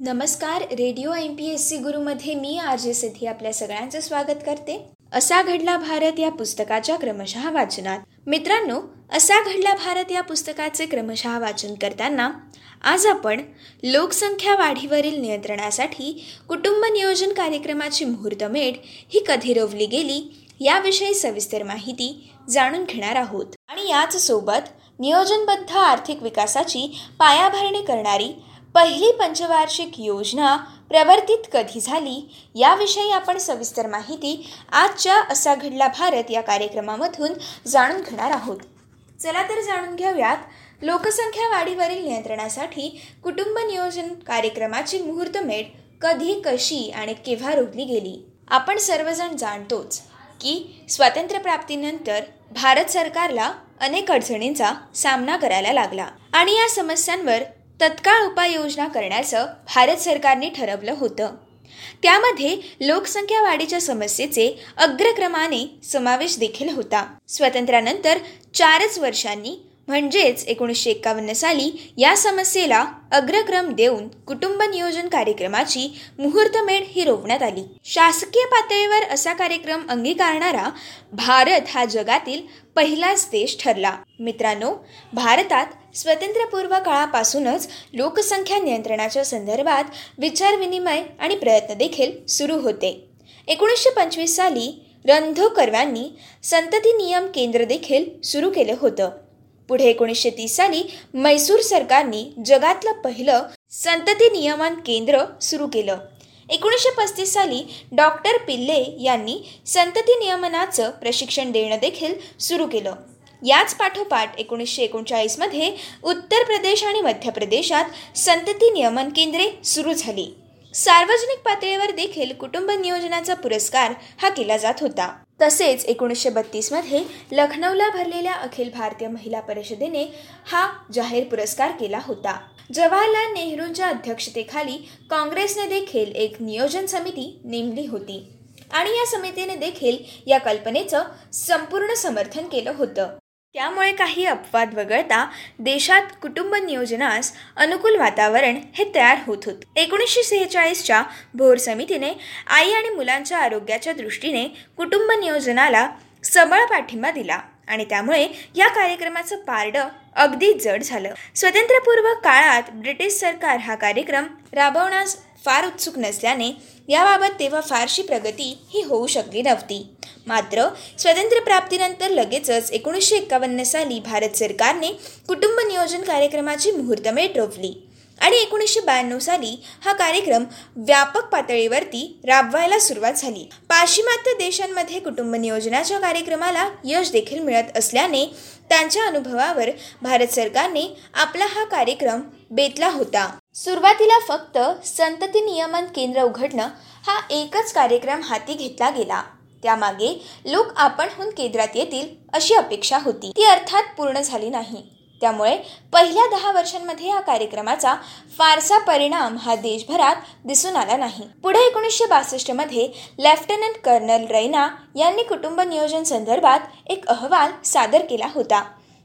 नमस्कार radio M P S C गुरुमध्ये मी R J Siddhi आपल्या सगळ्यांचं स्वागत करते. असा घडला भारत या पुस्तकाच्या क्रमशः वाचनात. मित्रांनो असा घडला भारत या पुस्तकाचे क्रमशः वाचन करताना आज आपण लोकसंख्या वाढीवरील नियंत्रणासाठी कुटुंब नियोजन कार्यक्रमाची मुहूर्तमेढ ही कधी रोवली गेली याविषयी सविस्तर माहिती जाणून घेणार आहोत. आणि याच सोबत नियोजनबद्ध आर्थिक विकासाची पायाभरणी करणारी पहिली पंचवार्षिक योजना प्रवर्तित कधी झाली याविषयी आपण सविस्तर माहिती आजच्या असा घडला भारत या कार्यक्रमामधून जाणून घेणार आहोत. चला तर जाणून घेऊयात. लोकसंख्या वाढीवरील नियंत्रणासाठी कुटुंब नियोजन कार्यक्रमाची मुहूर्तमेढ कधी कशी आणि केव्हा रोखली गेली? आपण सर्वजण जाणतोच की स्वातंत्र्यप्राप्तीनंतर भारत सरकारला अनेक अडचणींचा सामना करायला लागला आणि या समस्यांवर तत्काळ उपाययोजना करण्याचं भारत सरकारने ठरवलं होतं. त्यामध्ये लोकसंख्या वाढीच्या समस्येचे अग्रक्रमाने समावेश देखील होता. स्वातंत्र्यानंतर चारच वर्षांनी म्हणजेच एकोणीसशे एकावन्न साली या समस्येला अग्रक्रम देऊन कुटुंब नियोजन कार्यक्रमाची मुहूर्तमेढ ही रोवण्यात आली. शासकीय पातळीवर असा कार्यक्रम अंगीकारणारा भारत हा जगातील पहिलाच देश ठरला. मित्रांनो भारतात स्वतंत्रपूर्व काळापासूनच लोकसंख्या नियंत्रणाच्या संदर्भात विचारविनिमय आणि प्रयत्न देखील सुरू होते. एकोणीसशे पंचवीस साली रंधोकरवांनी संतती नियम केंद्र देखील सुरू केलं होतं. पुढे एकोणीसशे तीस साली मैसूर सरकारने जगातलं पहिलं संतती नियमन केंद्र सुरू केलं. एकोणीसशे पस्तीस साली डॉक्टर पिल्ले यांनी संतती नियमनाचं प्रशिक्षण देणं देखील सुरू केलं. याच पाठोपाठ एकोणीसशे एकोणचाळीसमध्ये उत्तर प्रदेश आणि मध्य प्रदेशात संतती नियमन केंद्रे सुरू झाली. सार्वजनिक पातळीवर देखील कुटुंब नियोजनाचा पुरस्कार हा केला जात होता. तसेच एकोणीसशे बत्तीसमध्ये लखनौला भरलेल्या अखिल भारतीय महिला परिषदेने हा जाहीर पुरस्कार केला होता. जवाहरलाल नेहरूंच्या अध्यक्षतेखाली काँग्रेसने देखील एक नियोजन समिती नेमली होती आणि या समितीने देखील या कल्पनेचं संपूर्ण समर्थन केलं होतं. त्यामुळे काही अपवाद वगळता देशात कुटुंब नियोजनास अनुकूल वातावरण हे तयार होत होते. एकोणीसशे सेहेचाळीसच्या भोर समितीने आई आणि मुलांच्या आरोग्याच्या दृष्टीने कुटुंब नियोजनाला सबळ पाठिंबा दिला आणि त्यामुळे या कार्यक्रमाचं पारडं अगदी जड झालं. स्वतंत्रपूर्व काळात ब्रिटिश सरकार हा कार्यक्रम राबवण्यास फार उत्सुक नसल्याने याबाबत तेव्हा फारशी प्रगती ही होऊ शकली नव्हती. मात्र स्वातंत्र्यप्राप्तीनंतर लगेचच एकोणीसशे एकावन्न साली भारत सरकारने कुटुंब नियोजन कार्यक्रमाची मुहूर्तमेढ रोवली आणि एकोणीसशे ब्याण्णव साली हा कार्यक्रम व्यापक पातळीवरती राबवायला सुरुवात झाली. पाश्चिमात्य देशांमध्ये कुटुंब नियोजनाच्या कार्यक्रमाला यश देखील मिळत असल्याने त्यांच्या अनुभवावर भारत सरकारने आपला हा कार्यक्रम बेतला होता. सुरुवातीला फक्त संतती नियमन केंद्र उघडणं हा एकच कार्यक्रम हाती घेतला गेला. त्यामागे लोक आपणहून केंद्रात येतील अशी अपेक्षा होती. ती अर्थात पूर्ण झाली नाही. त्यामुळे पहिल्या दहा वर्षांमध्ये या कार्यक्रमाचा फारसा परिणाम हा देशभरात दिसून आला नाही. पुढे एकोणीसशे बासष्टमध्ये लेफ्टनंट कर्नल रैना यांनी कुटुंब नियोजन संदर्भात एक अहवाल सादर केला होता.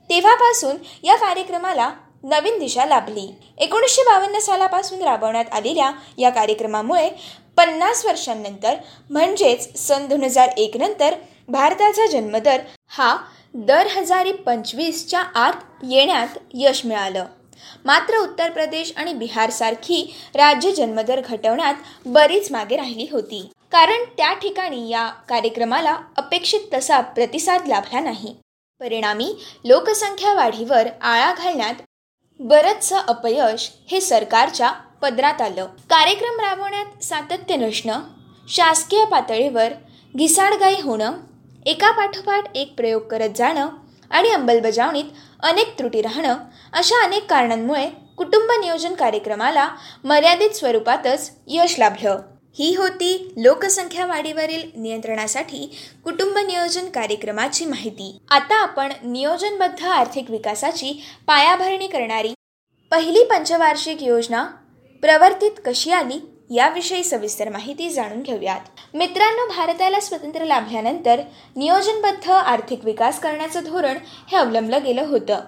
तेव्हापासून या कार्यक्रमाला नवीन दिशा लाभली. एकोणीसशे बावन्न सालापासून राबवण्यात आलेल्या या कार्यक्रमामुळे पन्नास वर्षांनंतर म्हणजेच सन दोन हजार एक नंतर भारताचा जन्मदर हा दर हजारी पंचवीसच्या आत येण्यात यश मिळालं. मात्र उत्तर प्रदेश आणि बिहारसारखी राज्य जन्मदर घटवण्यात बरीच मागे राहिली होती. कारण त्या ठिकाणी या कार्यक्रमाला अपेक्षित तसा प्रतिसाद लाभला नाही. परिणामी लोकसंख्या वाढीवर आळा घालण्यात बरंचसं अपयश हे सरकारच्या पदरात आलं. कार्यक्रम राबवण्यात सातत्य नसणं शासकीय पातळीवर घिसाडगाई होणं एका पाठोपाठ एक प्रयोग करत जाणं आणि अंमलबजावणीत अनेक त्रुटी राहणं अशा अनेक कारणांमुळे कुटुंब नियोजन कार्यक्रमाला मर्यादित स्वरूपातच यश लाभलं. ही होती लोकसंख्या वाढीवरील नियंत्रणासाठी कुटुंब नियोजन कार्यक्रमाची माहिती. आता आपण नियोजनबद्ध आर्थिक विकासाची पायाभरणी करणारी पहिली पंचवार्षिक योजना प्रवर्तित कशी आली याविषयी सविस्तर माहिती जाणून घेऊयात. मित्रांनो भारताला स्वातंत्र्य लाभल्यानंतर नियोजनबद्ध आर्थिक विकास करण्याचं धोरण हे अवलंबलं गेलं होतं.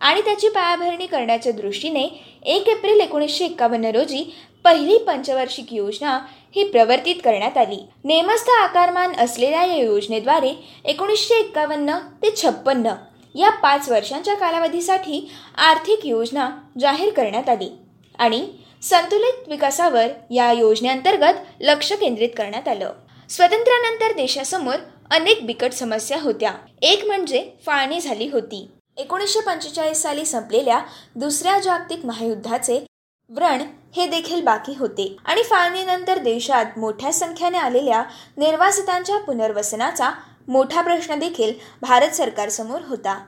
आणि त्याची पायाभरणी करण्याच्या दृष्टीने एक एप्रिल एकोणीसशे एक्कावन्न रोजी पहिली पंचवार्षिक योजना ही प्रवर्तित करण्यात आली. नेमस्थ आकारमान असलेल्या या योजनेद्वारे एकोणीसशे एक्कावन्न ते छप्पन्न या पाच वर्षांच्या कालावधीसाठी आर्थिक योजना जाहीर करण्यात आली. आणि संतुलित विकासावर या योजनेअंतर्गत लक्ष केंद्रित करण्यात आलं. स्वातंत्र्यानंतर देशासमोर अनेक बिकट समस्या होत्या. एक म्हणजे फाळणी झाली होती. एकोणीसशे पंचेचाळीस साली संपलेल्या दुसऱ्या जागतिक महायुद्धाचे व्रण हे देखील बाकी होते. आणि फाळणीनंतर देशात मोठ्या संख्येने आलेल्या निर्वासितांच्या पुनर्वसनाचा मोठा प्रश्न देखील भारत सरकारसमोर होता.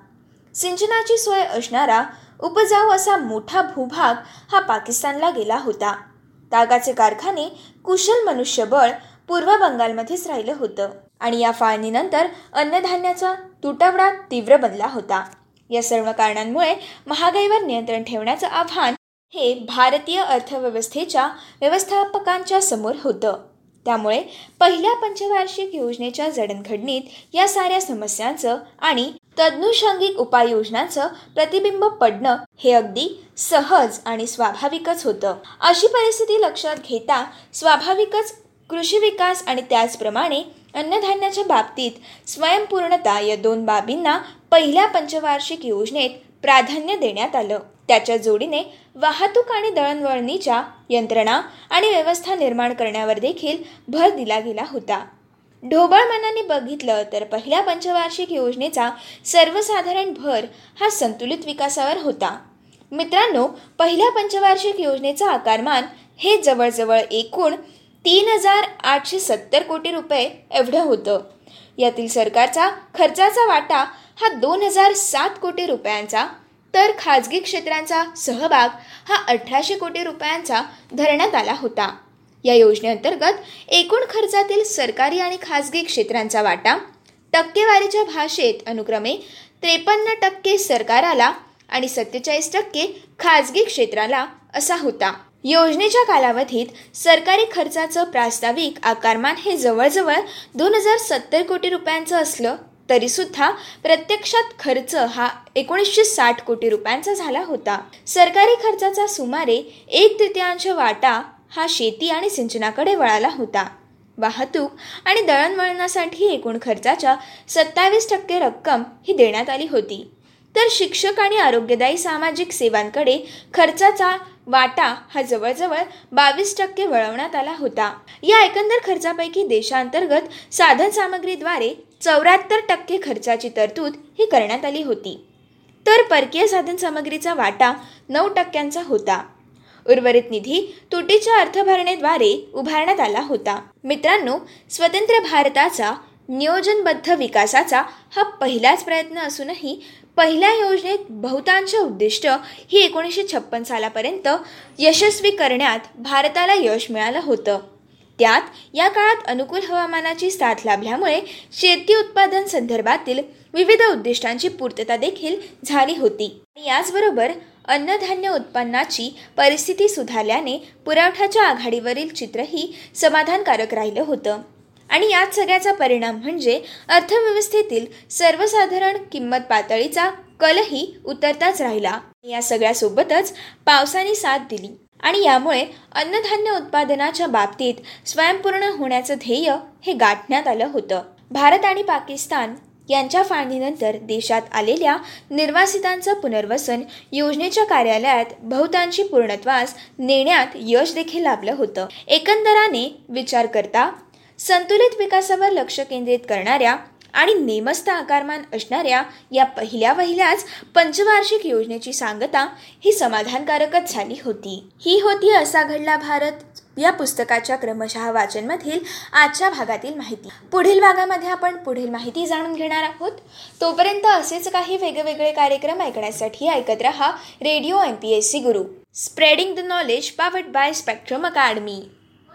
सिंचनाची सोय असणारा उपजाऊ असा मोठा भूभाग हा पाकिस्तानला गेला होता. तागाचे कारखाने कुशल मनुष्यबळ पूर्व बंगालमध्येच राहिलं होतं आणि या फाळणीनंतर अन्नधान्याचा तुटवडा तीव्र बनला होता. या सर्व कारणांमुळे महागाईवर नियंत्रण ठेवण्याचं आव्हान हे भारतीय अर्थव्यवस्थेच्या व्यवस्थापकांच्या समोर होतं. त्यामुळे पहिल्या पंचवार्षिक योजनेच्या जडणघडणीत या साऱ्या समस्यांचं आणि तदनुषंगिक उपाययोजनांचं प्रतिबिंब पडणं हे अगदी सहज आणि स्वाभाविकच होतं. अशी परिस्थिती लक्षात घेता स्वाभाविकच कृषी विकास आणि त्याचप्रमाणे अन्नधान्याच्या बाबतीत स्वयंपूर्णता या दोन बाबींना पहिल्या पंचवार्षिक योजनेत प्राधान्य देण्यात आलं. त्याच्या जोडीने वाहतूक आणि दळणवळणीच्या यंत्रणा आणि व्यवस्था निर्माण करण्यावर देखील भर दिला गेला होता. ढोबळ मनाने बघितलं तर पहिल्या पंचवार्षिक योजनेचा सर्वसाधारण भर हा संतुलित विकासावर होता. मित्रांनो पहिल्या पंचवार्षिक योजनेचा आकारमान हे जवळजवळ एकूण तीन हजार आठशे सत्तर कोटी रुपये एवढं होतं. यातील सरकारचा खर्चाचा वाटा हा दोन हजार सात कोटी रुपयांचा तर खाजगी क्षेत्रांचा सहभाग हा अठराशे कोटी रुपयांचा धरण्यात आला होता. या योजनेअंतर्गत एकूण खर्चातील सरकारी आणि खाजगी क्षेत्रांचा वाटा टक्केवारीच्या भाषेत अनुक्रमे त्रेपन्न टक्के सरकाराला आणि सत्तेचाळीस टक्के खाजगी क्षेत्राला असा होता. योजनेच्या कालावधीत सरकारी खर्चाचं प्रास्ताविक आकारमान हे जवळजवळ दोन हजार सत्तर कोटी रुपयांचं असलं तरीसुद्धा प्रत्यक्षात खर्च हा एकोणीसशे साठ कोटी रुपयांचा झाला होता. सरकारी खर्चाचा सुमारे एक तृतीयांश वाटा हा शेती आणि सिंचनाकडे वळाला होता. वाहतूक आणि दळणवळणासाठी एकूण खर्चाच्या सत्तावीस टक्के रक्कम ही देण्यात आली होती. तर शिक्षक आणि आरोग्यदायी सामाजिक सेवांकडे खर्चाचा वाटा हा जवळजवळ बावीस टक्के वळवण्यात आला होता. या एकंदर खर्चापैकी देशांतर्गत साधन सामग्रीद्वारे चौऱ्याहत्तर टक्के खर्चाची तरतूद ही करण्यात आली होती. तर परकीय साधन सामग्रीचा वाटा नऊ टक्क्यांचा होता. उर्वरित निधी तुटीच्या अर्थभरणेद्वारे उभारण्यात आला होता. मित्रांनो स्वतंत्र भारताचा नियोजनबद्ध विकासाचा हा पहिलाच प्रयत्न असूनही पहिल्या योजनेत बहुतांश उद्दिष्ट ही एकोणीसशे छप्पन सालापर्यंत यशस्वी करण्यात भारताला यश मिळालं होतं. त्यात या काळात अनुकूल हवामानाची साथ लाभल्यामुळे शेती उत्पादन संदर्भातील विविध उद्दिष्टांची पूर्तता देखील झाली होती. याचबरोबर अन्नधान्य उत्पन्नाची परिस्थिती सुधारल्याने पुरवठ्याच्या आघाडीवरील चित्रही समाधानकारक राहिलं होतं. आणि यात सगळ्याचा परिणाम म्हणजे अर्थव्यवस्थेतील सर्वसाधारण किंमत पातळीचा कलही उतरताच राहिला. या सगळ्यासोबतच पावसाने साथ दिली. आणि यामुळे अन्नधान्य उत्पादनाच्या बाबतीत स्वयंपूर्ण होण्याचं ध्येय हे गाठण्यात आलं होतं. भारत आणि पाकिस्तान यांच्या फाळणीनंतर देशात आलेल्या निर्वासितांचं पुनर्वसन योजनेच्या कार्यालयात बहुतांशी पूर्णत्वास नेण्यात यश देखील लाभलं होतं. एकंदराने विचार करता संतुलित विकासावर लक्ष केंद्रित करणाऱ्या आणि नेमस्त आकारमान असणाऱ्या या पहिल्या पहिल्याच पंचवार्षिक योजनेची सांगता ही समाधानकारकच झाली होती. ही होती असा घडला भारत. या पुस्तकाच्या क्रमशः वाचनमधील आजच्या भागातील माहिती. पुढील भागामध्ये आपण पुढील माहिती जाणून घेणार आहोत. तोपर्यंत असेच काही वेगवेगळे कार्यक्रम ऐकण्यासाठी ऐकत रहा radio M P S C Guru. Spreading the knowledge powered by Spectrum Academy